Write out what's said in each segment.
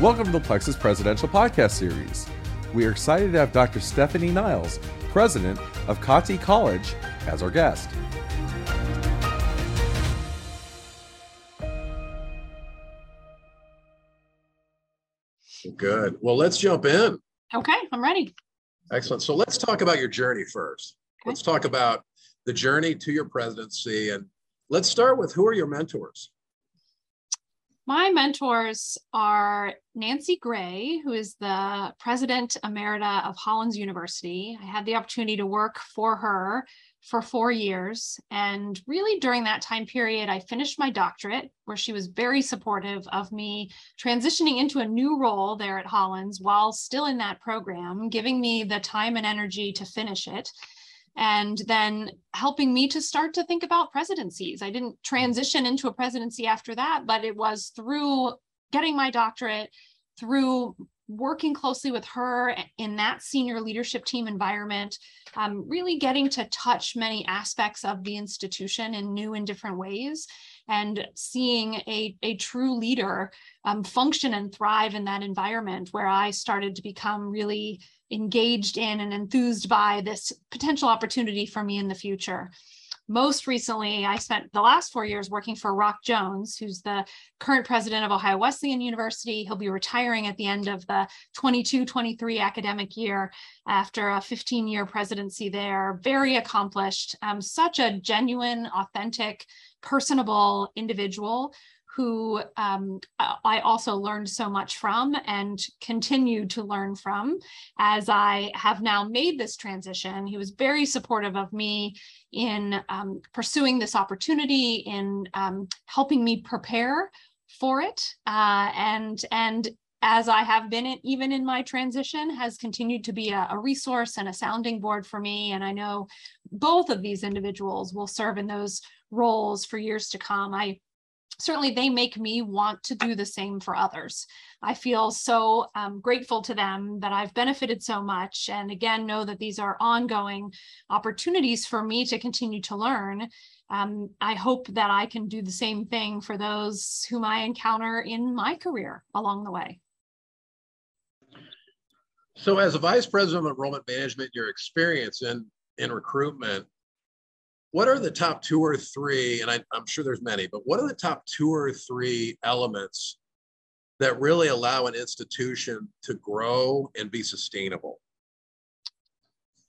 Welcome to the Plexuss Presidential Podcast Series. We are excited to have Dr. Stefanie Niles, president of Cottey College, as our guest. Good. Well, let's jump in. Okay, I'm ready. Excellent. So let's talk about your journey first. Okay. Let's talk about the journey to your presidency. And let's start with who are your mentors? My mentors are Nancy Gray, who is the president emerita of Hollins University. I had the opportunity to work for her for four years. And really, during that time period, I finished my doctorate, where she was very supportive of me transitioning into a new role there at Hollins while still in that program, giving me the time and energy to finish it. And then helping me to start to think about presidencies. I didn't transition into a presidency after that, but it was through getting my doctorate, through working closely with her in that senior leadership team environment, um, really getting to touch many aspects of the institution in new and different ways, and seeing a, a true leader um, function and thrive in that environment where I started to become really engaged in and enthused by this potential opportunity for me in the future most recently, I spent the last four years working for Rock Jones, who's the current president of Ohio Wesleyan University. He'll be retiring at the end of the 22 23 academic year after a 15 year presidency there. Very accomplished, um, such a genuine, authentic, personable individual who um, I also learned so much from and continue to learn from as I have now made this transition. He was very supportive of me in um, pursuing this opportunity, in um, helping me prepare for it, uh, and and as I have been in, even in my transition, has continued to be a, a, resource and a sounding board for me. And I know both of these individuals will serve in those roles for years to come. I certainly they make me want to do the same for others. I feel so um, grateful to them that I've benefited so much. And again, know that these are ongoing opportunities for me to continue to learn. Um, I hope that I can do the same thing for those whom I encounter in my career along the way. So, as a vice president of enrollment management, your experience in, in recruitment what are the top two or three and I, am sure there's many but what are the top two or three elements that really allow an institution to grow and be sustainable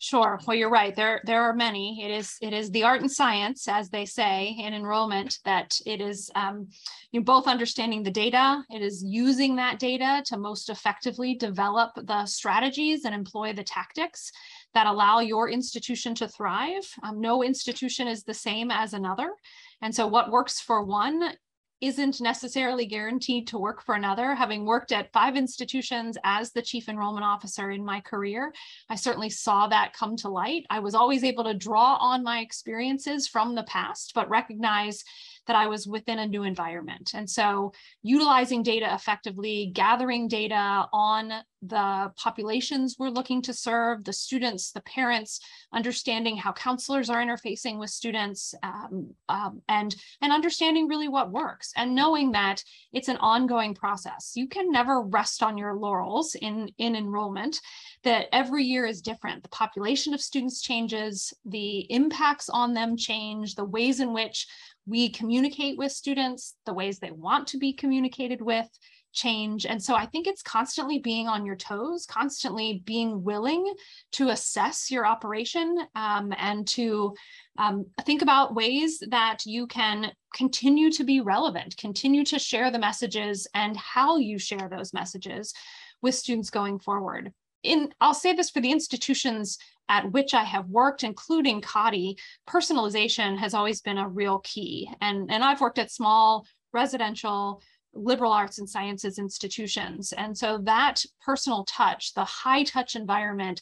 Sure. Well, you're right. There, there are many. It is, it is the art and science, as they say in enrollment, that it is um, you both understanding the data. It is using that data to most effectively develop the strategies and employ the tactics that allow your institution to thrive. Um, no institution is the same as another. And so what works for one isn't necessarily guaranteed to work for another. Having worked at five institutions as the chief enrollment officer in my career, I certainly saw that come to light. I was always able to draw on my experiences from the past, but recognize that I was within a new environment. And so utilizing data effectively, gathering data on the populations we're looking to serve, the students, the parents, understanding how counselors are interfacing with students, um, um, and, and understanding really what works, and knowing that it's an ongoing process. You can never rest on your laurels in, in enrollment, that every year is different. The population of students changes, the impacts on them change, the ways in which we communicate with students, the ways they want to be communicated with change. And so I think it's constantly being on your toes, constantly being willing to assess your operation um, and to um, think about ways that you can continue to be relevant, continue to share the messages and how you share those messages with students going forward. In, I'll say this for the institutions at which I have worked, including Cottey, personalization has always been a real key. And, and I've worked at small residential liberal arts and sciences institutions. And so that personal touch, the high touch environment,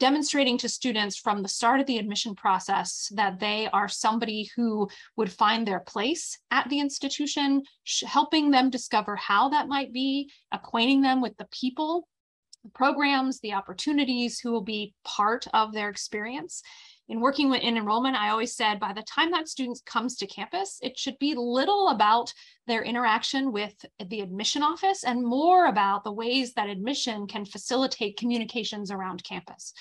demonstrating to students from the start of the admission process that they are somebody who would find their place at the institution, helping them discover how that might be, acquainting them with the people the programs, the opportunities who will be part of their experience. In working with, in enrollment, I always said by the time that student comes to campus, it should be little about their interaction with the admission office and more about the ways that admission can facilitate communications around campus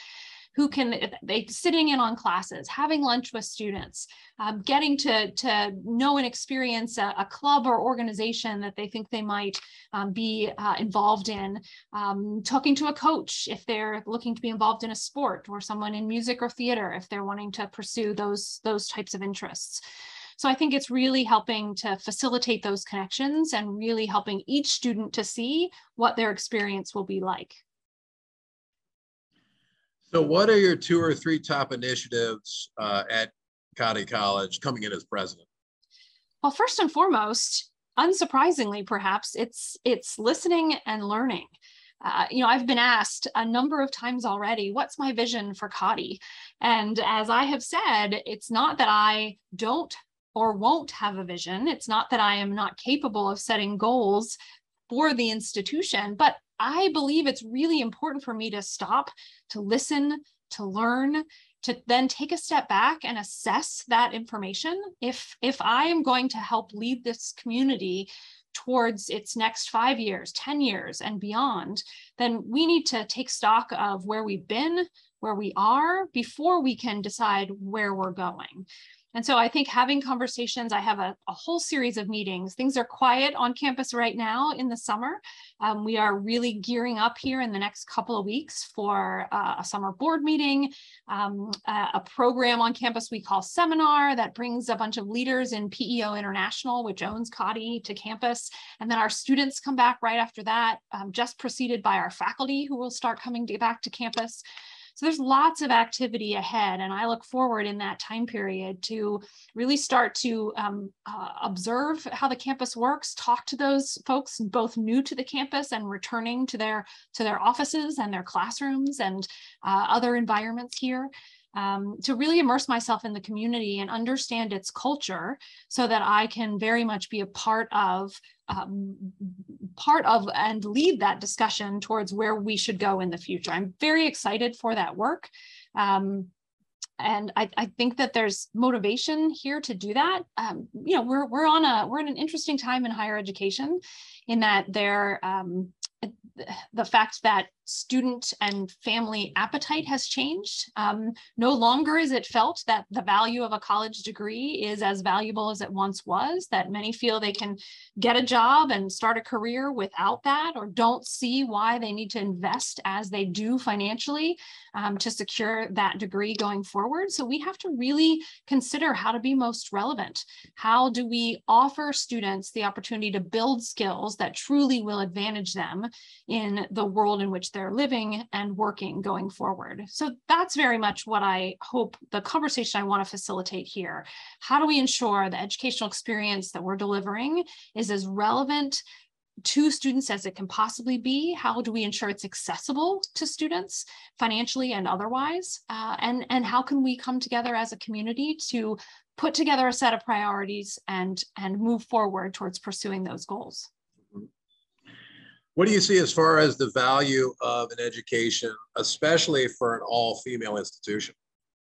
who can they sitting in on classes having lunch with students um, getting to to know and experience a, a, club or organization that they think they might um, be uh, involved in um, talking to a coach if they're looking to be involved in a sport or someone in music or theater if they're wanting to pursue those those types of interests so I think it's really helping to facilitate those connections and really helping each student to see what their experience will be like. So, what are your two or three top initiatives uh, at Cottey College coming in as president? Well, first and foremost, unsurprisingly, perhaps it's it's listening and learning. Uh, you know, I've been asked a number of times already, what's my vision for Cottey? And as I have said, it's not that I don't or won't have a vision. It's not that I am not capable of setting goals for the institution, but I believe it's really important for me to stop, to listen, to learn, to then take a step back and assess that information. If if I am going to help lead this community towards its next five years, 10 years, and beyond, then we need to take stock of where we've been, where we are, before we can decide where we're going. And so I think having conversations, I have a, a, whole series of meetings. Things are quiet on campus right now in the summer. Um, we are really gearing up here in the next couple of weeks for uh, a summer board meeting, um, a, a, program on campus we call Seminar that brings a bunch of leaders in PEO International, which owns Cottey, to campus. And then our students come back right after that, um, just preceded by our faculty who will start coming back to campus. So there's lots of activity ahead, and I look forward in that time period to really start to um, uh, observe how the campus works, talk to those folks both new to the campus and returning to their to their offices and their classrooms and uh, other environments here um, to really immerse myself in the community and understand its culture so that I can very much be a part of um, part of and lead that discussion towards where we should go in the future. I'm very excited for that work. Um, and I, I, think that there's motivation here to do that. Um, you know, we're we're on a we're in an interesting time in higher education, in that there um, the fact that student and family appetite has changed. Um, no longer is it felt that the value of a college degree is as valuable as it once was, that many feel they can get a job and start a career without that, or don't see why they need to invest as they do financially um, to secure that degree going forward. So we have to really consider how to be most relevant. How do we offer students the opportunity to build skills that truly will advantage them in the world in which they're living and working going forward. So that's very much what I hope the conversation I want to facilitate here. How do we ensure the educational experience that we're delivering is as relevant to students as it can possibly be? How do we ensure it's accessible to students financially and otherwise? Uh, and, and how can we come together as a community to put together a set of priorities and, and move forward towards pursuing those goals? What do you see as far as the value of an education, especially for an all female institution?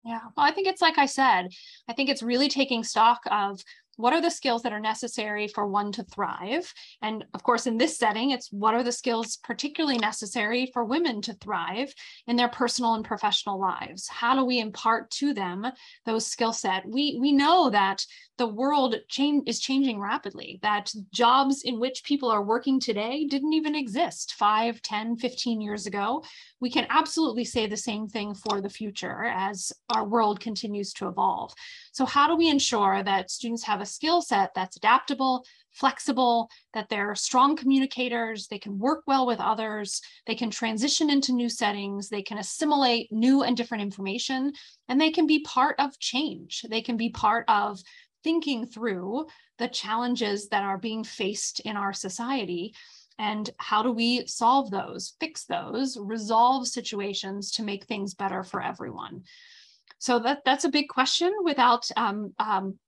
Yeah, well, I think it's like I said, I think it's really taking stock of what are the skills that are necessary for one to thrive? And of course, in this setting, it's what are the skills particularly necessary for women to thrive in their personal and professional lives? How do we impart to them those skill set? We, we know that the world change, is changing rapidly, that jobs in which people are working today didn't even exist 5, 10, 15 years ago. We can absolutely say the same thing for the future as our world continues to evolve. So how do we ensure that students have a skill set that's adaptable, flexible, that they're strong communicators, they can work well with others, they can transition into new settings, they can assimilate new and different information, and they can be part of change. They can be part of thinking through the challenges that are being faced in our society and how do we solve those, fix those, resolve situations to make things better for everyone. So that that's a big question without um, um,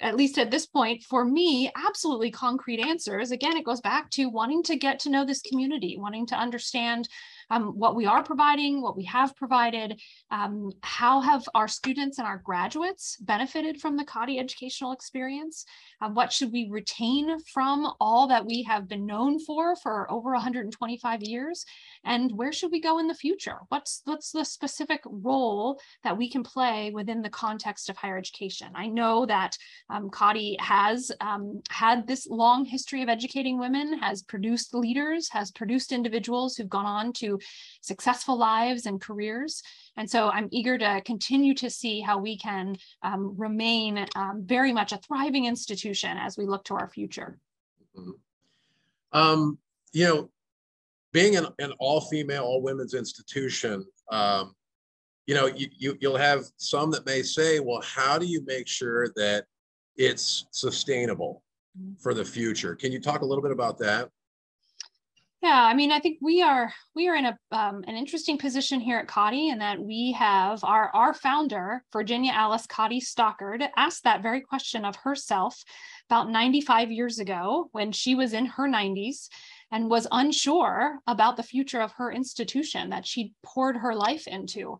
at least at this point, for me, absolutely concrete answers. Again, it goes back to wanting to get to know this community, wanting to understand um, what we are providing, what we have provided, um, how have our students and our graduates benefited from the Cottey educational experience, uh, what should we retain from all that we have been known for for over 125 years, and where should we go in the future? What's, what's the specific role that we can play within the context of higher education? I know that um, has um, had this long history of educating women, has produced leaders, has produced individuals who've gone on to successful lives and careers. And so I'm eager to continue to see how we can um, remain um, very much a thriving institution as we look to our future. Mm-hmm. Um, you know, being an, an all-female, all-women's institution, um, you know, you, you, you'll have some that may say, well, how do you make sure that it's sustainable mm-hmm. for the future? Can you talk a little bit about that? Yeah, I mean, I think we are we are in a um, an interesting position here at Cottey in that we have our our founder Virginia Alice Cottey Stockard asked that very question of herself about 95 years ago when she was in her 90s and was unsure about the future of her institution that she poured her life into.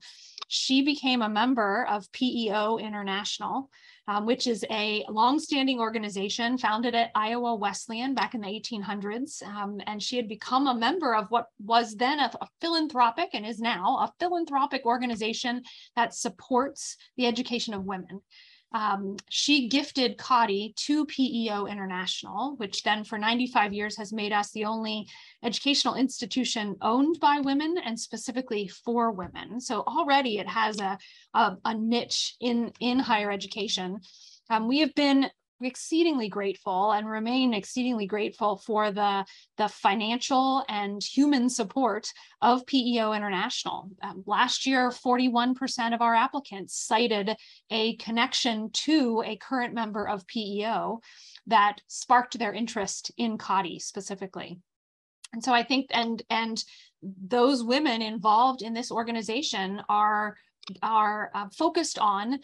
She became a member of PEO International, um, which is a longstanding organization founded at Iowa Wesleyan back in the 1800s. Um, and she had become a member of what was then a, a philanthropic and is now a philanthropic organization that supports the education of women um, she gifted Cottey to PEO International, which then for 95 years has made us the only educational institution owned by women and specifically for women. So already it has a, a, a niche in, in higher education. Um, we have been exceedingly grateful and remain exceedingly grateful for the, the financial and human support of PEO International. Um, last year, 41% of our applicants cited a connection to a current member of PEO that sparked their interest in Cottey specifically. And so I think, and, and those women involved in this organization are are uh, focused on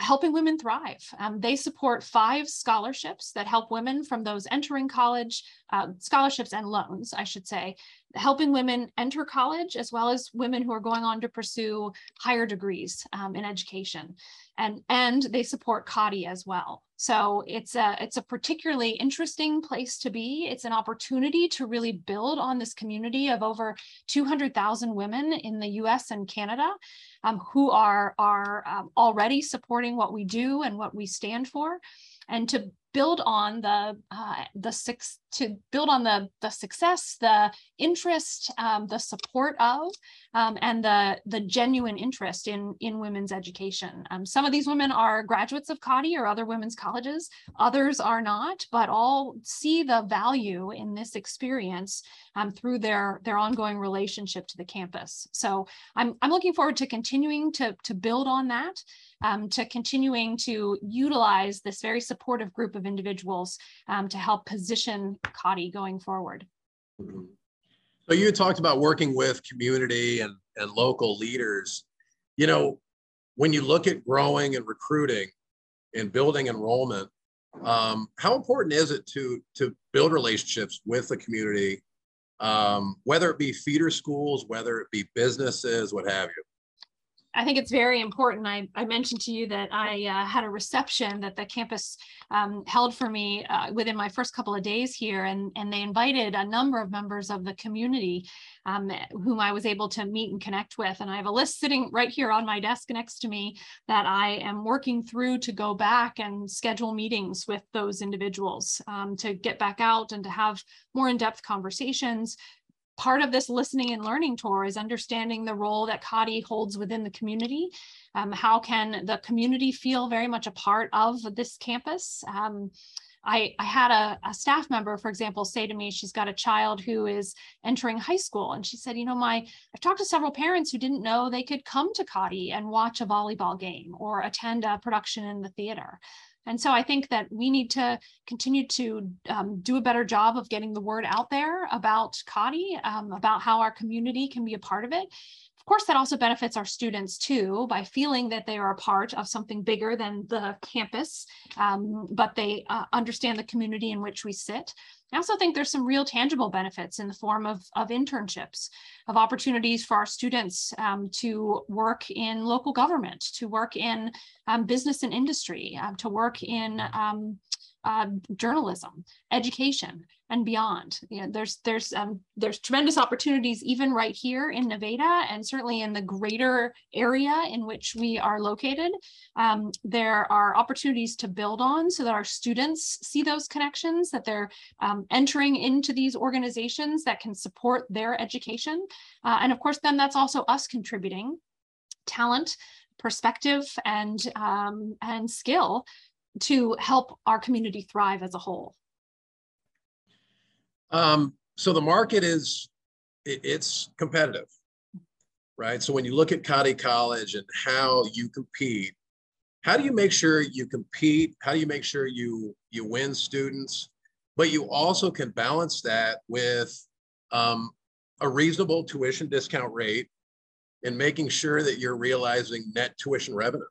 helping women thrive. Um, they support five scholarships that help women from those entering college, uh, scholarships and loans, I should say, helping women enter college as well as women who are going on to pursue higher degrees um, in education. And, and they support Cottey as well. So it's a, it's a particularly interesting place to be. It's an opportunity to really build on this community of over 200,000 women in the US and Canada um, who are, are um, already supporting what we do and what we stand for and to build on the uh, the six to build on the the success, the interest, um, the support of, um, and the the genuine interest in in women's education. Um, some of these women are graduates of Cottey or other women's colleges. Others are not, but all see the value in this experience um, through their their ongoing relationship to the campus. So I'm I'm looking forward to continuing to to build on that um, to continuing to utilize this very supportive group of individuals um, to help position Cottey going forward. Mm-hmm. So you talked about working with community and, and local leaders. You know, when you look at growing and recruiting and building enrollment, um, how important is it to to build relationships with the community, um, whether it be feeder schools, whether it be businesses, what have you? I think it's very important. I, I mentioned to you that I uh, had a reception that the campus um, held for me uh, within my first couple of days here, and, and they invited a number of members of the community um, whom I was able to meet and connect with. And I have a list sitting right here on my desk next to me that I am working through to go back and schedule meetings with those individuals um, to get back out and to have more in depth conversations part of this listening and learning tour is understanding the role that Cottey holds within the community. Um, how can the community feel very much a part of this campus? Um, I, I, had a, a, staff member, for example, say to me, she's got a child who is entering high school. And she said, you know, my, I've talked to several parents who didn't know they could come to Cottey and watch a volleyball game or attend a production in the theater. And so I think that we need to continue to um, do a better job of getting the word out there about Cottey, um, about how our community can be a part of it. Of course, that also benefits our students too by feeling that they are a part of something bigger than the campus, um, but they uh, understand the community in which we sit. I also think there's some real tangible benefits in the form of, of internships, of opportunities for our students um, to work in local government, to work in um, business and industry, uh, to work in um, uh, journalism, education, and beyond. You know, there's there's um, there's tremendous opportunities even right here in Nevada, and certainly in the greater area in which we are located. Um, there are opportunities to build on so that our students see those connections, that they're um, entering into these organizations that can support their education, uh, and of course, then that's also us contributing talent perspective and um, and skill to help our community thrive as a whole? Um, so the market is it, it's competitive, right? So when you look at Cottey College and how you compete, how do you make sure you compete? How do you make sure you you win students, but you also can balance that with um, a reasonable tuition discount rate and making sure that you're realizing net tuition revenue?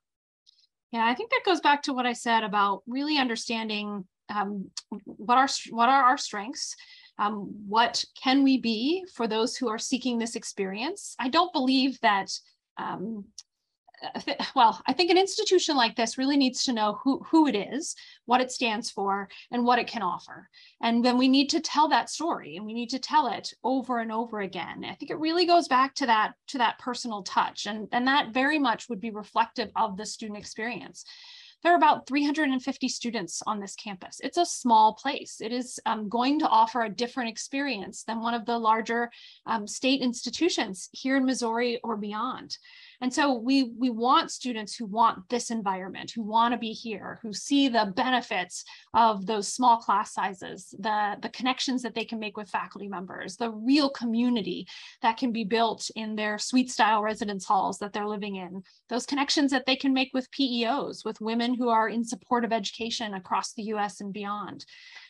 Yeah, I think that goes back to what I said about really understanding um, what are what are our strengths, um, what can we be for those who are seeking this experience. I don't believe that um, well, I think an institution like this really needs to know who, who it is, what it stands for, and what it can offer. And then we need to tell that story and we need to tell it over and over again. I think it really goes back to that, to that personal touch. And, and that very much would be reflective of the student experience. There are about 350 students on this campus. It's a small place. It is um, going to offer a different experience than one of the larger um, state institutions here in Missouri or beyond. And so we, we want students who want this environment, who want to be here, who see the benefits of those small class sizes, the, the connections that they can make with faculty members, the real community that can be built in their suite style residence halls that they're living in, those connections that they can make with PEOs, with women who are in support of education across the US and beyond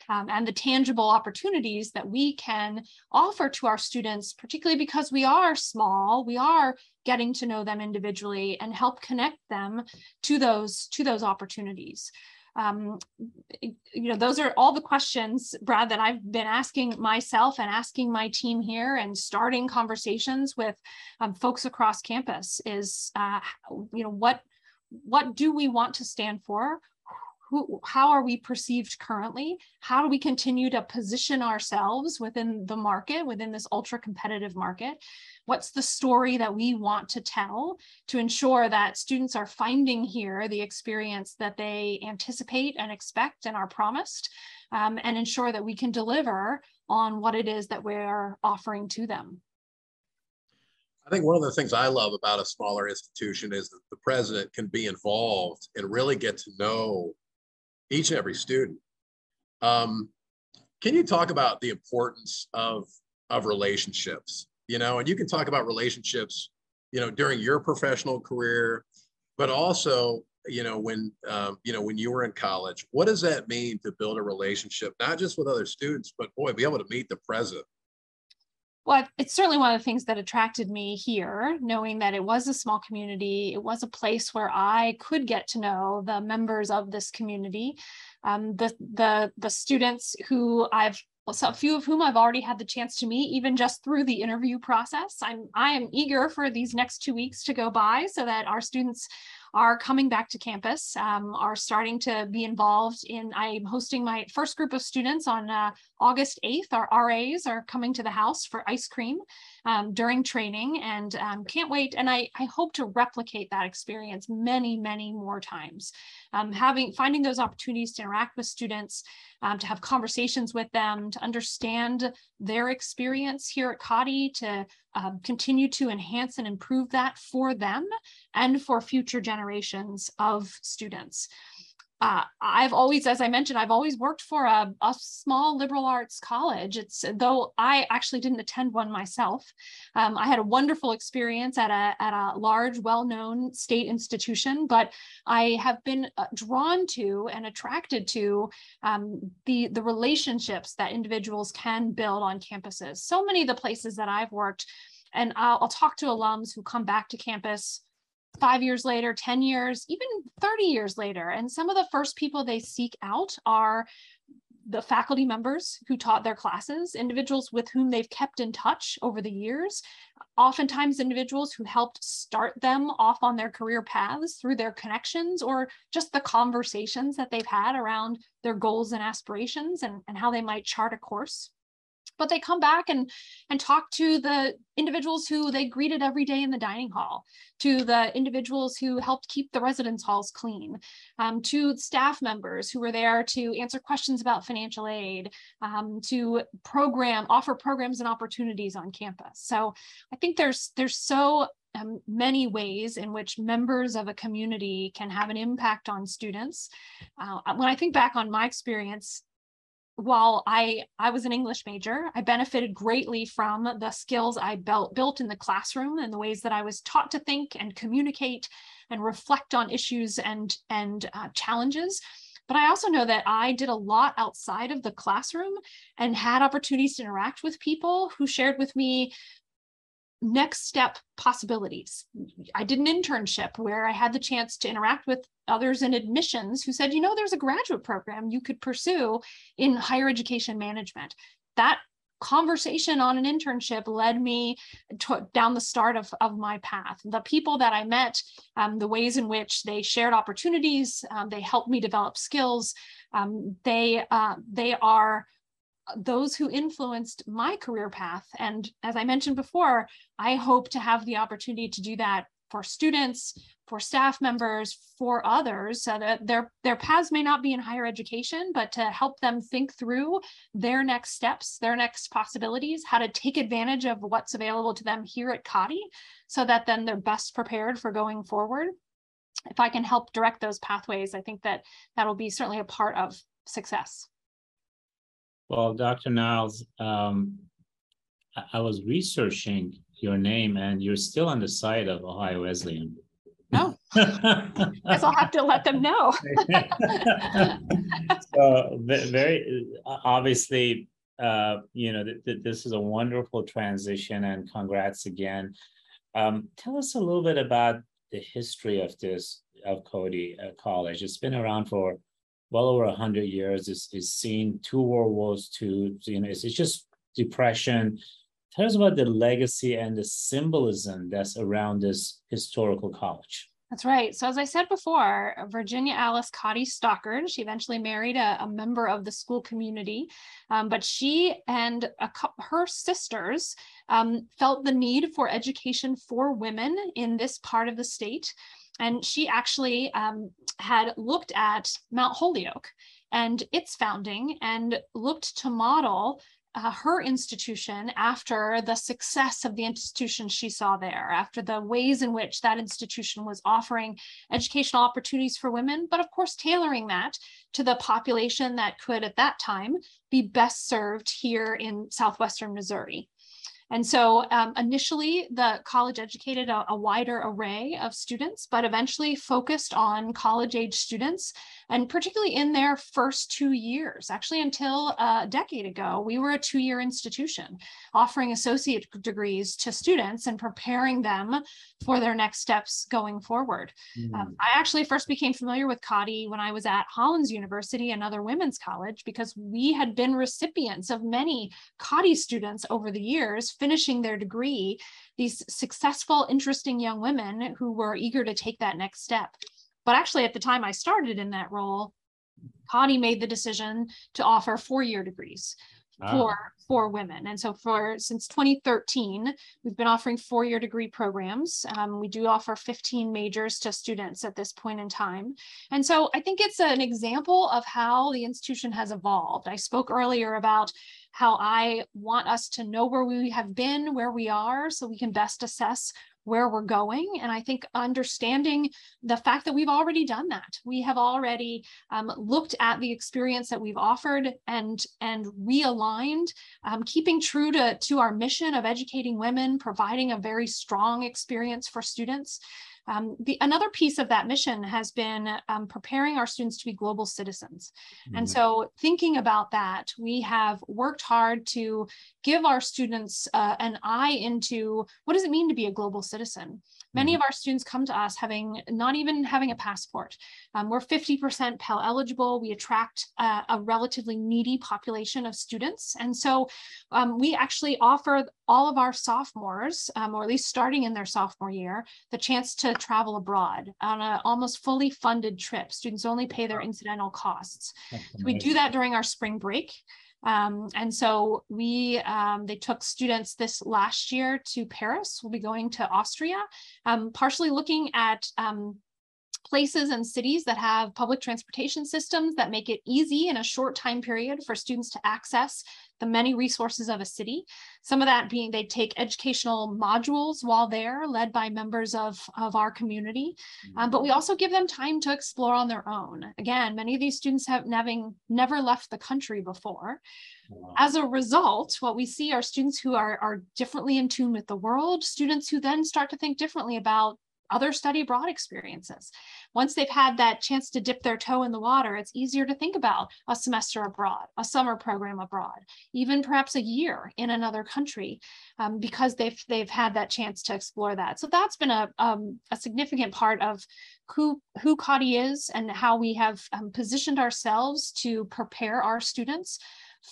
um, and the tangible opportunities that we can offer to our students, particularly because we are small, we are getting to know them individually and help connect them to those to those opportunities. Um, you know, those are all the questions, Brad, that I've been asking myself and asking my team here and starting conversations with um, folks across campus is, uh, you know, what, what do we want to stand for? Who, how are we perceived currently? How do we continue to position ourselves within the market, within this ultra competitive market? What's the story that we want to tell to ensure that students are finding here the experience that they anticipate and expect and are promised, um, and ensure that we can deliver on what it is that we're offering to them? I think one of the things I love about a smaller institution is that the president can be involved and really get to know each and every student. Um, can you talk about the importance of of relationships? You know, and you can talk about relationships, you know, during your professional career, but also, you know, when um, you know when you were in college. What does that mean to build a relationship, not just with other students, but boy, be able to meet the president? Well, it's certainly one of the things that attracted me here, knowing that it was a small community. It was a place where I could get to know the members of this community, um, the the the students who I've so a few of whom I've already had the chance to meet, even just through the interview process. I'm I am eager for these next two weeks to go by so that our students are coming back to campus, um, are starting to be involved in, I'm hosting my first group of students on uh, August 8th. Our RAs are coming to the house for ice cream um, during training and um, can't wait. And I, I hope to replicate that experience many, many more times. Um, having, finding those opportunities to interact with students, um, to have conversations with them, to understand their experience here at Cottey, to um, continue to enhance and improve that for them and for future generations of students uh, I've always, as I mentioned, I've always worked for a, a, small liberal arts college. It's though I actually didn't attend one myself. Um, I had a wonderful experience at a at a large, well-known state institution, but I have been uh, drawn to and attracted to um, the the relationships that individuals can build on campuses. So many of the places that I've worked And I'll, I'll talk to alums who come back to campus five years later, 10 years, even 30 years later. And some of the first people they seek out are the faculty members who taught their classes, individuals with whom they've kept in touch over the years, oftentimes individuals who helped start them off on their career paths through their connections or just the conversations that they've had around their goals and aspirations and, and how they might chart a course but they come back and and talk to the individuals who they greeted every day in the dining hall to the individuals who helped keep the residence halls clean um, to staff members who were there to answer questions about financial aid um, to program offer programs and opportunities on campus so i think there's there's so um, many ways in which members of a community can have an impact on students. Uh, when I think back on my experience, while I I was an English major, I benefited greatly from the skills I built built in the classroom and the ways that I was taught to think and communicate and reflect on issues and and uh, challenges. But I also know that I did a lot outside of the classroom and had opportunities to interact with people who shared with me next step possibilities. I did an internship where I had the chance to interact with others in admissions who said, you know, there's a graduate program you could pursue in higher education management. That conversation on an internship led me to, down the start of, of my path. The people that I met, um, the ways in which they shared opportunities, um, they helped me develop skills. Um, they uh, they are those who influenced my career path. And as I mentioned before, I hope to have the opportunity to do that for students, for staff members, for others, so that their, their paths may not be in higher education, but to help them think through their next steps, their next possibilities, how to take advantage of what's available to them here at Cottey, so that then they're best prepared for going forward. If I can help direct those pathways, I think that that'll be certainly a part of success. Well, Dr. Niles, um, I, I was researching your name and you're still on the side of Ohio Wesleyan. No. Guess I'll have to let them know. so very obviously, uh, you know, th- th- this is a wonderful transition and congrats again. Um, tell us a little bit about the history of this of Cottey uh, College. It's been around for well over a 100 years. It's, it's seen two world wars, two, you know, it's, it's just depression. Tell us about the legacy and the symbolism that's around this historical college. That's right. So, as I said before, Virginia Alice Cottey Stockard, she eventually married a, a member of the school community, um, but she and a, her sisters um, felt the need for education for women in this part of the state. And she actually um, had looked at Mount Holyoke and its founding and looked to model uh, her institution after the success of the institution she saw there, after the ways in which that institution was offering educational opportunities for women, but of course, tailoring that to the population that could at that time be best served here in Southwestern Missouri. And so um, initially, the college educated a, a, wider array of students, but eventually focused on college age students, and particularly in their first two years. Actually, until a decade ago, we were a two year institution offering associate degrees to students and preparing them for their next steps going forward. Mm. Um, I actually first became familiar with Cottey when I was at Hollins University, another women's college, because we had been recipients of many Cottey students over the years finishing their degree, these successful, interesting young women who were eager to take that next step. But actually, at the time I started in that role, Cottey made the decision to offer four year degrees ah. for for women. And so for since 2013, we've been offering four-year degree programs. Um, we do offer 15 majors to students at this point in time. And so I think it's an example of how the institution has evolved. I spoke earlier about how I want us to know where we have been, where we are, so we can best assess where we're going. And I think understanding the fact that we've already done that, we have already um, looked at the experience that we've offered and and realigned, um, keeping true to to our mission of educating women, providing a very strong experience for students. Um, the, another piece of that mission has been um, preparing our students to be global citizens. Mm-hmm. And so, thinking about that, we have worked hard to give our students uh, an eye into what does it mean to be a global citizen. Many mm-hmm. of our students come to us having not even having a passport. Um, we're 50% Pell eligible. We attract uh, a relatively needy population of students. And so um, we actually offer all of our sophomores, um, or at least starting in their sophomore year, the chance to travel abroad on an almost fully funded trip. Students only pay their incidental costs. we do that during our spring break. Um, and so we, um, they took students this last year to Paris. We'll be going to Austria, um, partially looking at um, places and cities that have public transportation systems that make it easy in a short time period for students to access the many resources of a city. Some of that being they take educational modules while there, led by members of, of our community. Um, but we also give them time to explore on their own. Again, many of these students have having never left the country before. As a result, what we see are students who are, are differently in tune with the world, students who then start to think differently about other study abroad experiences. Once they've had that chance to dip their toe in the water, it's easier to think about a semester abroad, a summer program abroad, even perhaps a year in another country, um, because they've they've had that chance to explore that. So that's been a um, a significant part of who who Cottey is and how we have um, positioned ourselves to prepare our students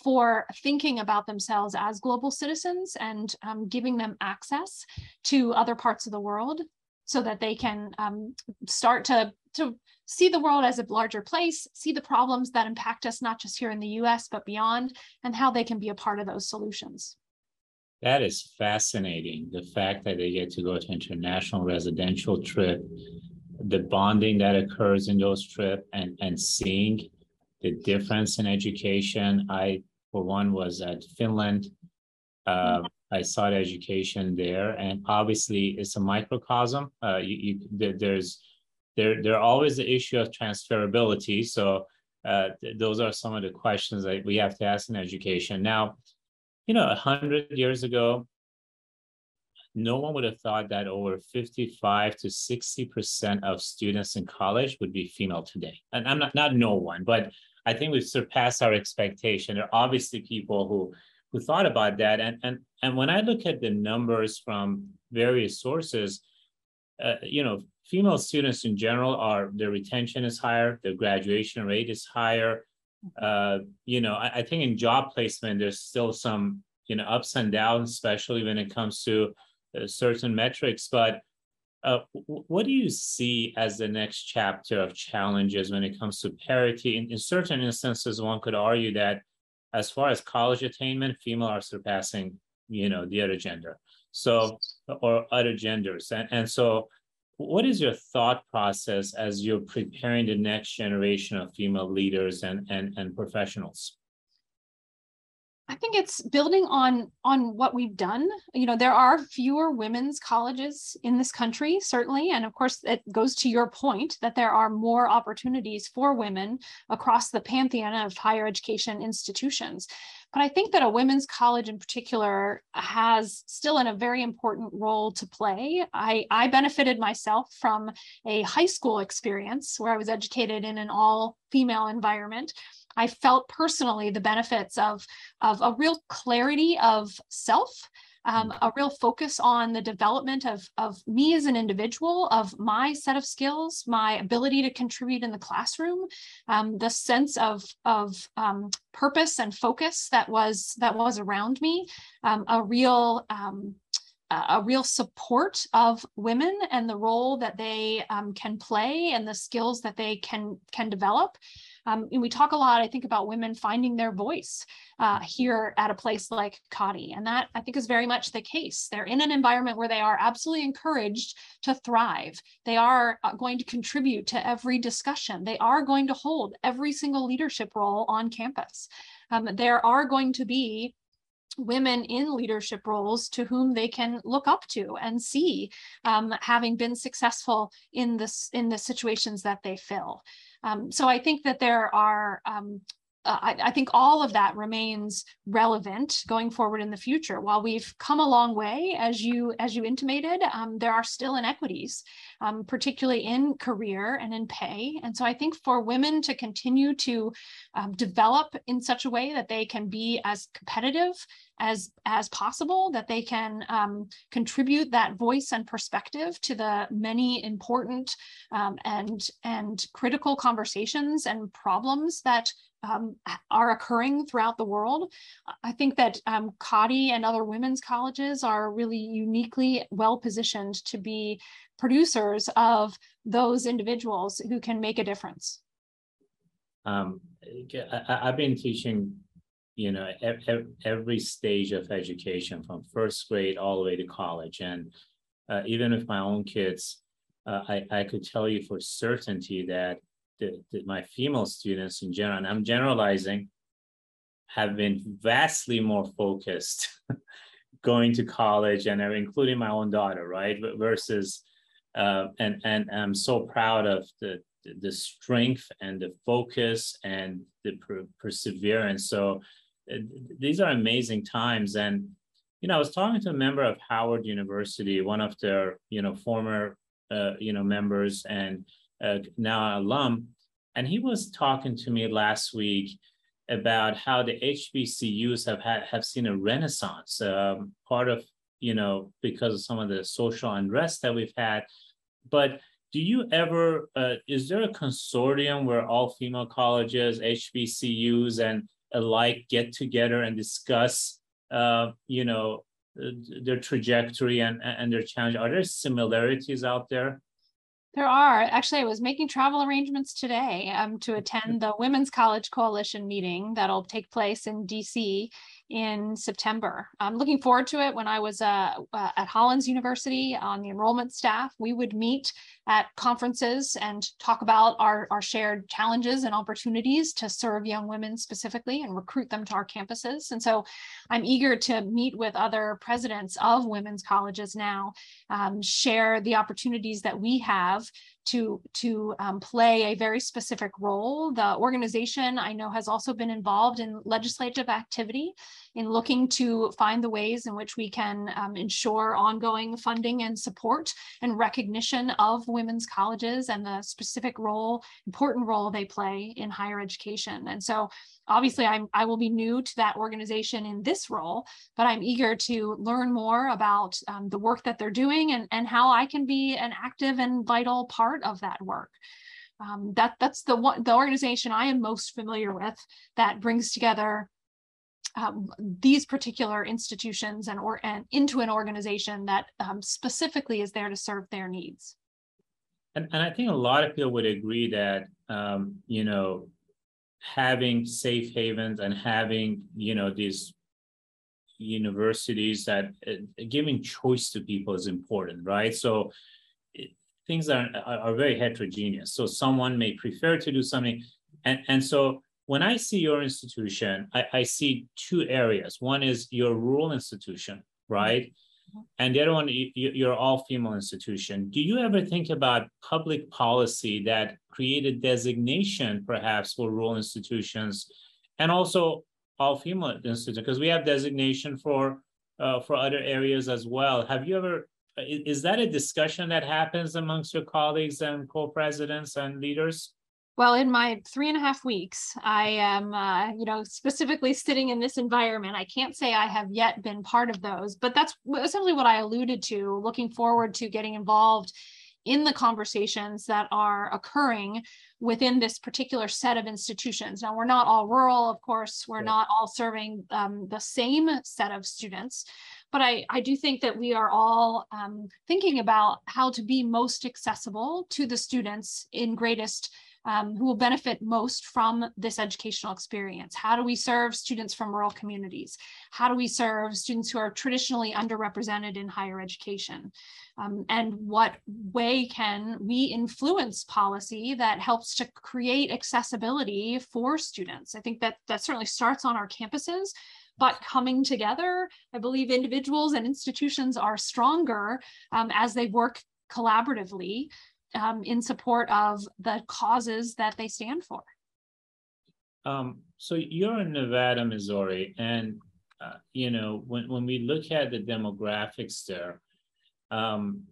for thinking about themselves as global citizens and um, giving them access to other parts of the world so that they can um, start to, to see the world as a larger place, see the problems that impact us, not just here in the US, but beyond, and how they can be a part of those solutions. That is fascinating. The fact that they get to go to international residential trip, the bonding that occurs in those trips and, and seeing the difference in education. I, for one, was at Finland. Uh, I sought education there, and obviously it's a microcosm. Uh, you, you, there's there there always the issue of transferability. So uh, th- those are some of the questions that we have to ask in education. Now, you know, a hundred years ago, no one would have thought that over 55 to 60 percent of students in college would be female today. And I'm not not no one, but I think we've surpassed our expectation. There are obviously people who who thought about that. And and and when I look at the numbers from various sources, uh, you know, female students in general are their retention is higher, their graduation rate is higher. Uh, you know, I, I, think in job placement there's still some you know ups and downs, especially when it comes to uh, certain metrics. But uh, what do you see as the next chapter of challenges when it comes to parity? In, in certain instances, one could argue that as far as college attainment, female are surpassing, you know, the other gender. So, or other genders. And, and so, what is your thought process as you're preparing the next generation of female leaders and, and, and professionals? I think it's building on on what we've done. You know, there are fewer women's colleges in this country, certainly, and of course, it goes to your point that there are more opportunities for women across the pantheon of higher education institutions. But I think that a women's college in particular has still in a very important role to play. I, I benefited myself from a high school experience where I was educated in an all female environment I felt personally the benefits of, of a real clarity of self, um, mm. a real focus on the development of, of me as an individual, of my set of skills, my ability to contribute in the classroom, um, the sense of, of um, purpose and focus that was that was around me, um, a real um, a real support of women and the role that they um, can play and the skills that they can can develop um, and we talk a lot, I think, about women finding their voice uh, here at a place like Cottey. And that I think is very much the case. They're in an environment where they are absolutely encouraged to thrive. They are uh, going to contribute to every discussion. They are going to hold every single leadership role on campus. Um, there are going to be women in leadership roles to whom they can look up to and see um, having been successful in this in the situations that they fill um, so I think that there are um, uh, I, I, think all of that remains relevant going forward in the future. While we've come a long way, as you as you intimated, um, there are still inequities, um, particularly in career and in pay. And so I think for women to continue to um, develop in such a way that they can be as competitive as as possible that they can um, contribute that voice and perspective to the many important um, and and critical conversations and problems that um, are occurring throughout the world. I think that um, and other women's colleges are really uniquely well positioned to be producers of those individuals who can make a difference. Um, I, have been teaching you know every stage of education from first grade all the way to college and uh, even with my own kids uh, I, I could tell you for certainty that, the, the, my female students in general and i'm generalizing have been vastly more focused going to college and including my own daughter right versus uh, and and i'm so proud of the the strength and the focus and the per- perseverance so these are amazing times. And, you know, I was talking to a member of Howard University, one of their, you know, former, uh, you know, members and uh, now alum. And he was talking to me last week about how the HBCUs have had have seen a renaissance, um, part of you know because of some of the social unrest that we've had. But do you ever uh, is there a consortium where all female colleges, HBCUs, and alike get together and discuss, uh, you know, their trajectory and, and their challenge? Are there similarities out there? There are. Actually, I was making travel arrangements today um, to attend the Women's College Coalition meeting that'll take place in DC in September. I'm looking forward to it. When I was uh, uh, at Hollins University on the enrollment staff, we would meet at conferences and talk about our, our shared challenges and opportunities to serve young women specifically and recruit them to our campuses. And so I'm eager to meet with other presidents of women's colleges now, um, share the opportunities that we have to to um, play a very specific role. The organization I know has also been involved in legislative activity in looking to find the ways in which we can um, ensure ongoing funding and support and recognition of women's colleges and the specific role, important role they play in higher education. And so obviously I'm, I will be new to that organization in this role, but I'm eager to learn more about um, the work that they're doing and, and how I can be an active and vital part of that work. Um, that that's the one the organization I am most familiar with that brings together um, these particular institutions and or and into an organization that um, specifically is there to serve their needs. And, and I think a lot of people would agree that um, you know having safe havens and having you know these universities that uh, giving choice to people is important right so it, things are, are, are very heterogeneous so someone may prefer to do something and and so when i see your institution i, I see two areas one is your rural institution right and the other one, you're all female institution. Do you ever think about public policy that create a designation perhaps for rural institutions and also all female institutions? Because we have designation for uh, for other areas as well. Have you ever, is that a discussion that happens amongst your colleagues and co-presidents and leaders? Well, in my three and a half weeks, I am, uh, you know, specifically sitting in this environment. I can't say I have yet been part of those, but that's essentially what I alluded to. Looking forward to getting involved in the conversations that are occurring within this particular set of institutions. Now, we're not all rural, of course, we're not all serving um, the same set of students, but I, I do think that we are all um, thinking about how to be most accessible to the students in greatest um, who will benefit most from this educational experience? How do we serve students from rural communities? How do we serve students who are traditionally underrepresented in higher education? Um, and what way can we influence policy that helps to create accessibility for students? I think that that certainly starts on our campuses, but coming together, I believe individuals and institutions are stronger um, as they work collaboratively um, in support of the causes that they stand for. Um, so you're in Nevada, Missouri, and uh, you know when when we look at the demographics there, um,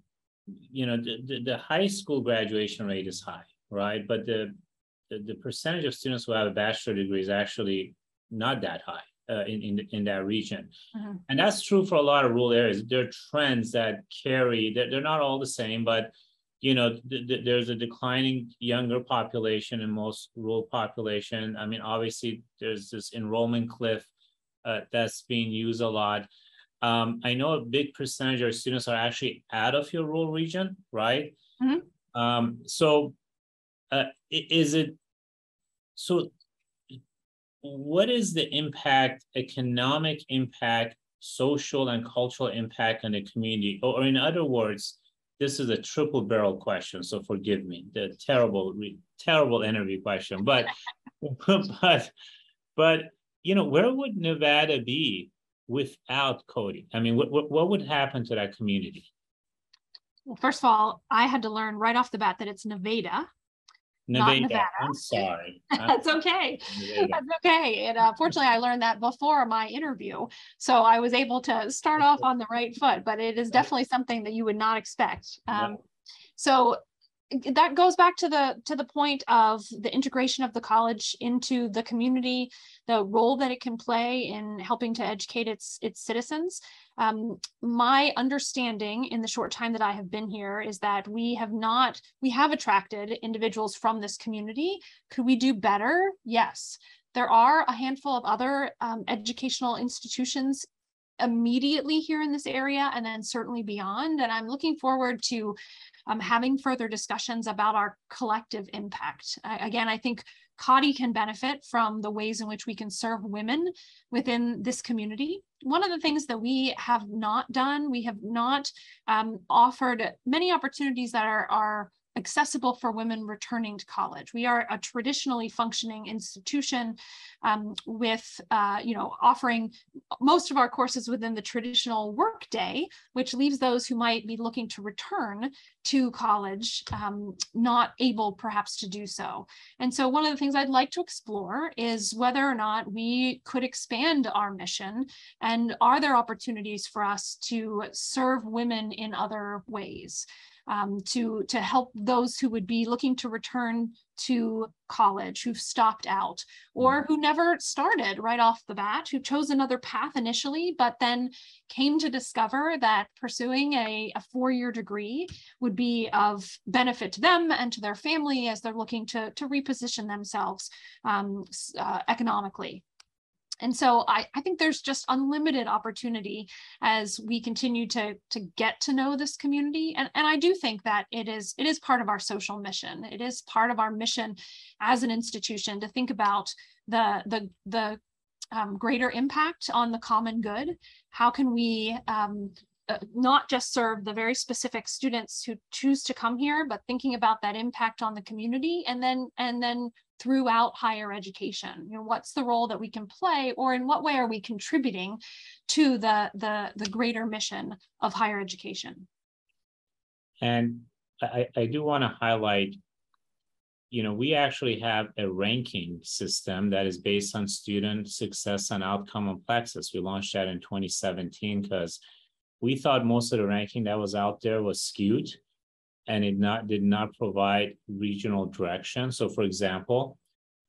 you know the, the, the high school graduation rate is high, right? But the, the the percentage of students who have a bachelor degree is actually not that high. Uh, in, in in that region, mm-hmm. and that's true for a lot of rural areas. There are trends that carry. They're, they're not all the same, but you know, th- th- there's a declining younger population in most rural population. I mean, obviously, there's this enrollment cliff uh, that's being used a lot. Um, I know a big percentage of students are actually out of your rural region, right? Mm-hmm. Um, so, uh, is it so? What is the impact, economic impact, social and cultural impact on the community? Or, or in other words, this is a triple barrel question, so forgive me. The terrible, terrible interview question, but but but you know, where would Nevada be without Cottey? I mean, what what, what would happen to that community? Well, first of all, I had to learn right off the bat that it's Nevada, Nevada. Nevada. I'm sorry. That's okay. Nevada. That's okay. And uh, fortunately, I learned that before my interview. So I was able to start off on the right foot, but it is definitely something that you would not expect. Um, So that goes back to the to the point of the integration of the college into the community the role that it can play in helping to educate its its citizens um, my understanding in the short time that I have been here is that we have not, we have attracted individuals from this community. Could we do better? Yes. There are a handful of other um, educational institutions immediately here in this area and then certainly beyond. And I'm looking forward to um, having further discussions about our collective impact. Again, I think Cottey can benefit from the ways in which we can serve women within this community. One of the things that we have not done, we have not um, offered many opportunities that are, are accessible for women returning to college. We are a traditionally functioning institution um, with, uh, you know, offering most of our courses within the traditional workday, which leaves those who might be looking to return to college um, not able perhaps to do so. And so one of the things I'd like to explore is whether or not we could expand our mission and are there opportunities for us to serve women in other ways um, to, to help those who would be looking to return to college, who've stopped out, or mm. who never started right off the bat, who chose another path initially, but then came to discover that pursuing a, a four year degree would be of benefit to them and to their family as they're looking to, to reposition themselves um, uh, economically and so I, I think there's just unlimited opportunity as we continue to to get to know this community. And, and i do think that it is it is part of our social mission. It is part of our mission as an institution to think about the the the um, greater impact on the common good. How can we um, uh, not just serve the very specific students who choose to come here but thinking about that impact on the community and then and then throughout higher education. You know what's the role that we can play or in what way are we contributing to the the the greater mission of higher education? And i i do want to highlight you know we actually have a ranking system that is based on student success and outcome on Plexuss. We launched that in 2017 because we thought most of the ranking that was out there was skewed and it not did not provide regional direction. So, for example,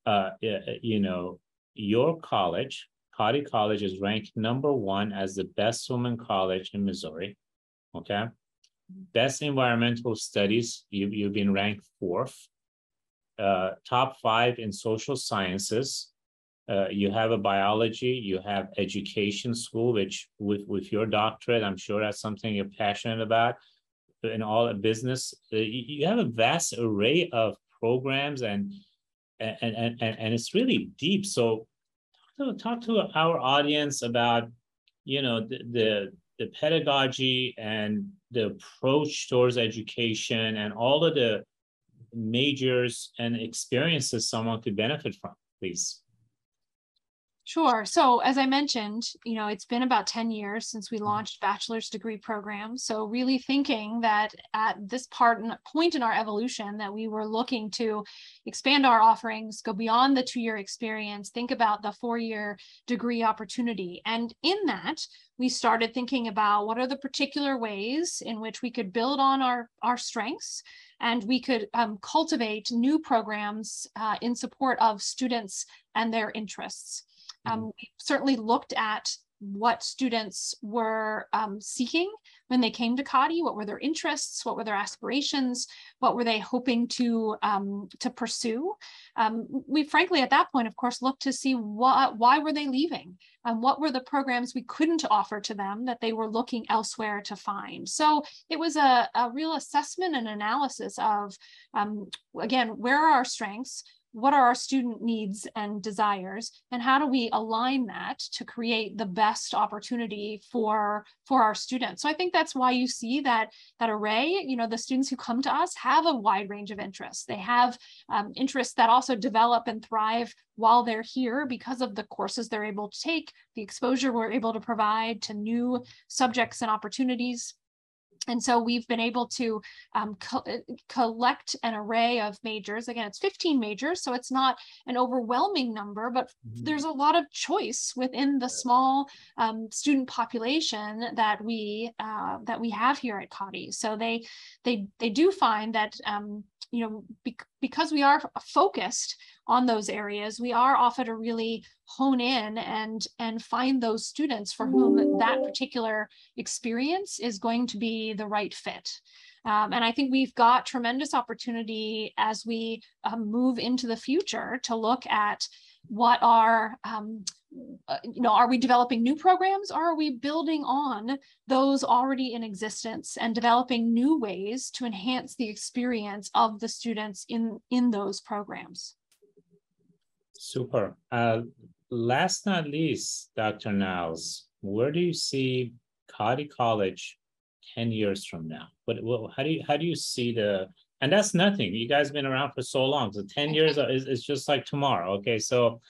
uh, you know, your college, Cottey College, is ranked number one as the best woman college in Missouri. Okay, best environmental studies, you, you've been ranked fourth. Uh, top five in social sciences. Uh, you have a biology, you have education school, which with, with your doctorate, I'm sure that's something you're passionate about in all business, uh, you have a vast array of programs and and and and, and it's really deep. So talk to, talk to our audience about you know the, the the pedagogy and the approach towards education and all of the majors and experiences someone could benefit from, please. Sure. So, as I mentioned, you know, it's been about 10 years since we mm-hmm. launched bachelor's degree programs. So, really thinking that at this part point in our evolution that we were looking to expand our offerings, go beyond the two-year experience, think about the four-year degree opportunity. And in that, we started thinking about what are the particular ways in which we could build on our, our strengths and we could um, cultivate new programs uh, in support of students and their interests. Um, mm-hmm. we certainly looked at what students were um, seeking when they came to Cottey, what were their interests, what were their aspirations, what were they hoping to um, to pursue. Um, we frankly at that point, of course, looked to see what why were they leaving and what were the programs we couldn't offer to them that they were looking elsewhere to find. So it was a, a real assessment and analysis of um, again where are our strengths, what are our student needs and desires and how do we align that to create the best opportunity for for our students? So i think that's why you see that that array. You know the students who come to us have a wide range of interests. They have um, interests that also develop and thrive while they're here because of the courses they're able to take the exposure we're able to provide to new subjects and opportunities and so we've been able to um, co uh, collect an array of majors. Again, it's 15 majors, so it's not an overwhelming number, but mm-hmm. there's a lot of choice within the small um, student population that we uh, that we have here at Cottey. So they they they do find that um, you know be because we are focused on those areas, we are offered to really hone in and and find those students for whom that particular experience is going to be the right fit. Um, and I think we've got tremendous opportunity as we um, move into the future to look at what are um, uh, you know are we developing new programs or are we building on those already in existence and developing new ways to enhance the experience of the students in in those programs Super. Uh, last not least, Dr. Niles, where do you see Cottey College 10 years from now? What, well, how do you how do you see the and that's nothing. You guys been around for so long. So 10 years is, is just like tomorrow. Okay. So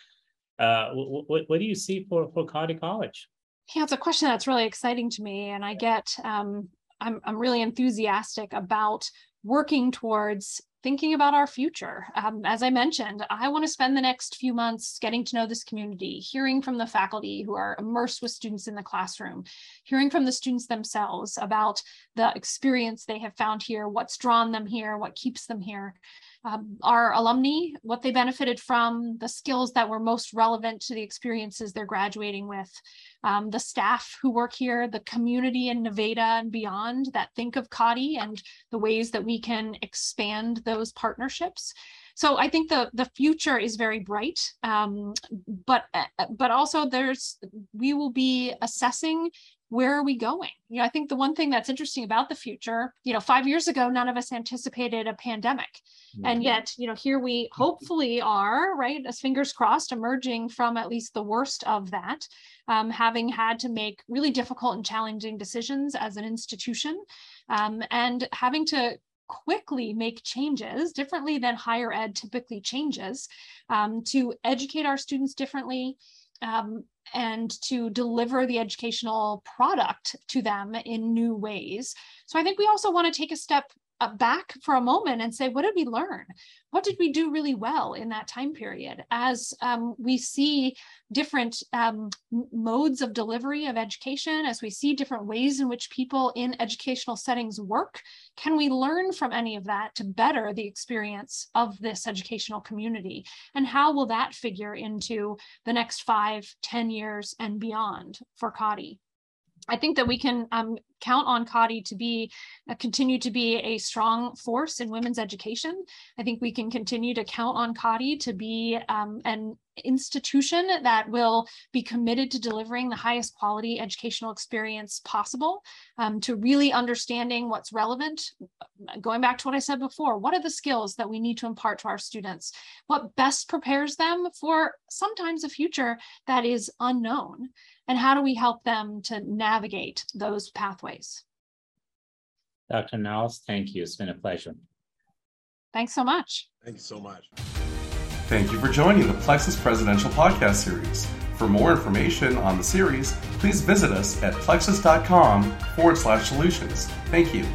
uh what, what do you see for, for Cottey College? Yeah, it's a question that's really exciting to me. And I get um I'm I'm really enthusiastic about working towards thinking about our future. Um, as I mentioned, I want to spend the next few months getting to know this community, hearing from the faculty who are immersed with students in the classroom, hearing from the students themselves about the experience they have found here, what's drawn them here, what keeps them here um, our alumni, what they benefited from, the skills that were most relevant to the experiences they're graduating with, um, the staff who work here, the community in Nevada and beyond that think of Cottey and the ways that we can expand those partnerships. So I think the the future is very bright, um, but but also there's we will be assessing where are we going? You know, I think the one thing that's interesting about the future, you know, five years ago, none of us anticipated a pandemic. Mm-hmm. And yet, you know, here we hopefully are, right, as fingers crossed, emerging from at least the worst of that, um, having had to make really difficult and challenging decisions as an institution um, and having to quickly make changes differently than higher ed typically changes um, to educate our students differently um, and to deliver the educational product to them in new ways. So I think we also want to take a step back for a moment and say, what did we learn? What did we do really well in that time period? As um, we see different um, modes of delivery of education, as we see different ways in which people in educational settings work, can we learn from any of that to better the experience of this educational community? And how will that figure into the next five, ten years and beyond for Cottey? I think that we can um, count on Cottey to be uh, continue to be a strong force in women's education. I think we can continue to count on Cottey to be um, an institution that will be committed to delivering the highest quality educational experience possible, um, to really understanding what's relevant. Going back to what I said before, what are the skills that we need to impart to our students? What best prepares them for sometimes a future that is unknown? and how do we help them to navigate those pathways? Dr. Niles, thank you. It's been a pleasure. Thanks so much. Thank you so much. Thank you for joining the Plexuss Presidential Podcast Series. For more information on the series, please visit us at plexuss.com forward slash solutions. Thank you.